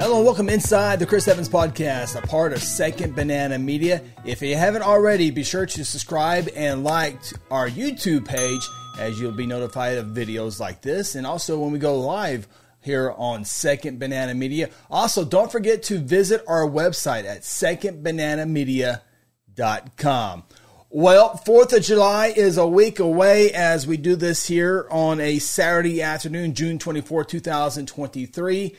Hello and welcome inside the Chris Evans Podcast, a part of Second Banana Media. If you haven't already, be sure to subscribe and like our YouTube page as you'll be notified of videos like this and also when we go live here on Second Banana Media. Also, don't forget to visit our website at secondbananamedia.com. Well, 4th of July is a week away as we do this here on a Saturday afternoon, June 24, 2023.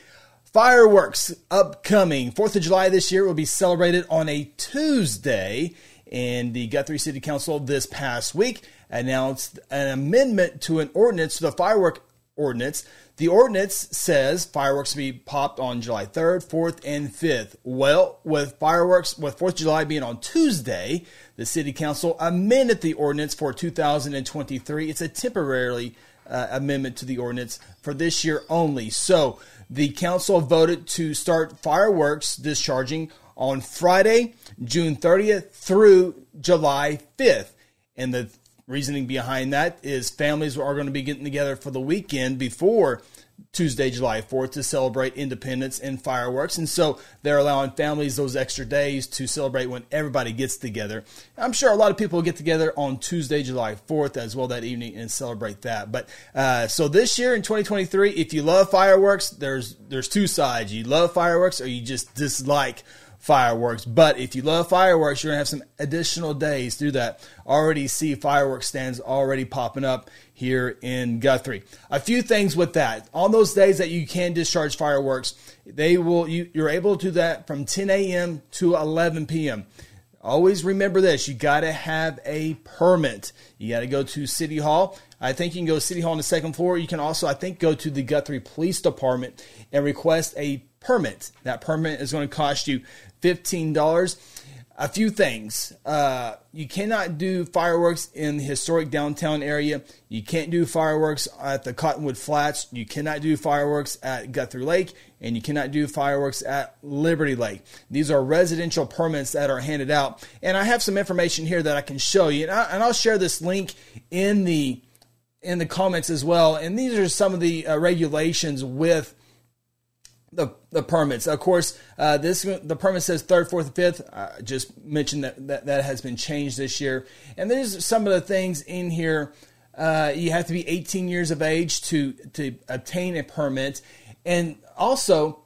Fireworks upcoming. 4th of July this year will be celebrated on a Tuesday. And the Guthrie City Council this past week announced an amendment to an ordinance to the firework ordinance. The ordinance says fireworks to be popped on July 3rd, 4th, and 5th. Well, with fireworks, with 4th of July being on Tuesday, the City Council amended the ordinance for 2023. It's a temporarily uh, amendment to the ordinance for this year only. So the council voted to start fireworks discharging on Friday, June 30th through July 5th. And the reasoning behind that is families are going to be getting together for the weekend before Tuesday, July 4th to celebrate independence and fireworks. And so they're allowing families those extra days to celebrate when everybody gets together. I'm sure a lot of people get together on Tuesday, July 4th as well that evening and celebrate that. But uh, so this year in 2023, if you love fireworks, there's there's two sides. You love fireworks or you just dislike fireworks. But if you love fireworks, you're going to have some additional days through that. Already see fireworks stands already popping up here in Guthrie. A few things with that. On those days that you can discharge fireworks, they will you, you're able to do that from 10 a.m. to 11 p.m. Always remember this, you got to have a permit. You got to go to City Hall. I think you can go City Hall on the second floor. You can also, I think, go to the Guthrie Police Department and request a permit. That permit is going to cost you $15. A few things. Uh, you cannot do fireworks in the historic downtown area. You can't do fireworks at the Cottonwood Flats. You cannot do fireworks at Guthrie Lake. And you cannot do fireworks at Liberty Lake. These are residential permits that are handed out. And I have some information here that I can show you. And, I, will share this link in the in the comments as well. And these are some of the uh, regulations with the the permits. Of course, uh, this the permit says third, fourth, and fifth. I just mentioned that, that that has been changed this year. And there's some of the things in here. Uh, you have to be 18 years of age to to obtain a permit, and also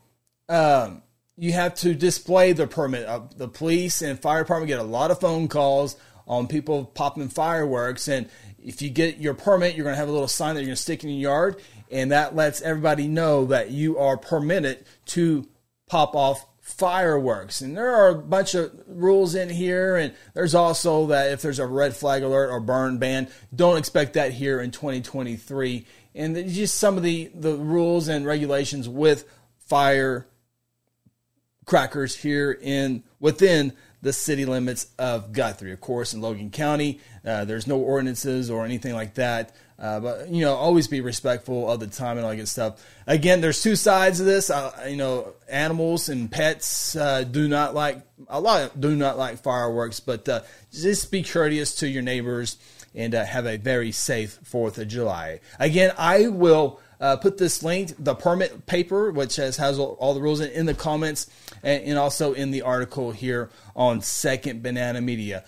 um, you have to display the permit. Uh, the police and fire department get a lot of phone calls on people popping fireworks, and if you get your permit, you're going to have a little sign that you're going to stick in your yard, and that lets everybody know that you are permitted to pop off fireworks. And there are a bunch of rules in here, and there's also that if there's a red flag alert or burn ban, don't expect that here in 2023. And just some of the, the rules and regulations with fire crackers here in within the city limits of Guthrie. Of course, in Logan County, uh, there's no ordinances or anything like that. Uh, but you know, always be respectful of the time and all that good stuff. Again, there's two sides of this. Uh, you know, animals and pets uh, do not like a lot. do not like fireworks, but uh, just be courteous to your neighbors and uh, have a very safe Fourth of July. Again, I will uh, put this link, the permit paper, which has, has all, all the rules in, in the comments and, and, also in the article here on Second Banana Media.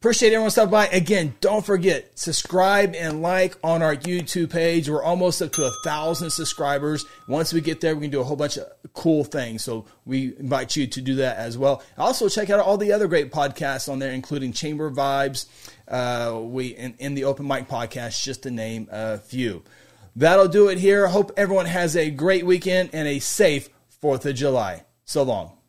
Appreciate everyone stopping by. Again, don't forget, subscribe and like on our YouTube page. We're almost up to a thousand subscribers. Once we get there, we can do a whole bunch of cool things. So we invite you to do that as well. Also, check out all the other great podcasts on there, including Chamber Vibes, uh, we in, in the Open Mic podcast, just to name a few. That'll do it here. Hope everyone has a great weekend and a safe 4th of July. So long.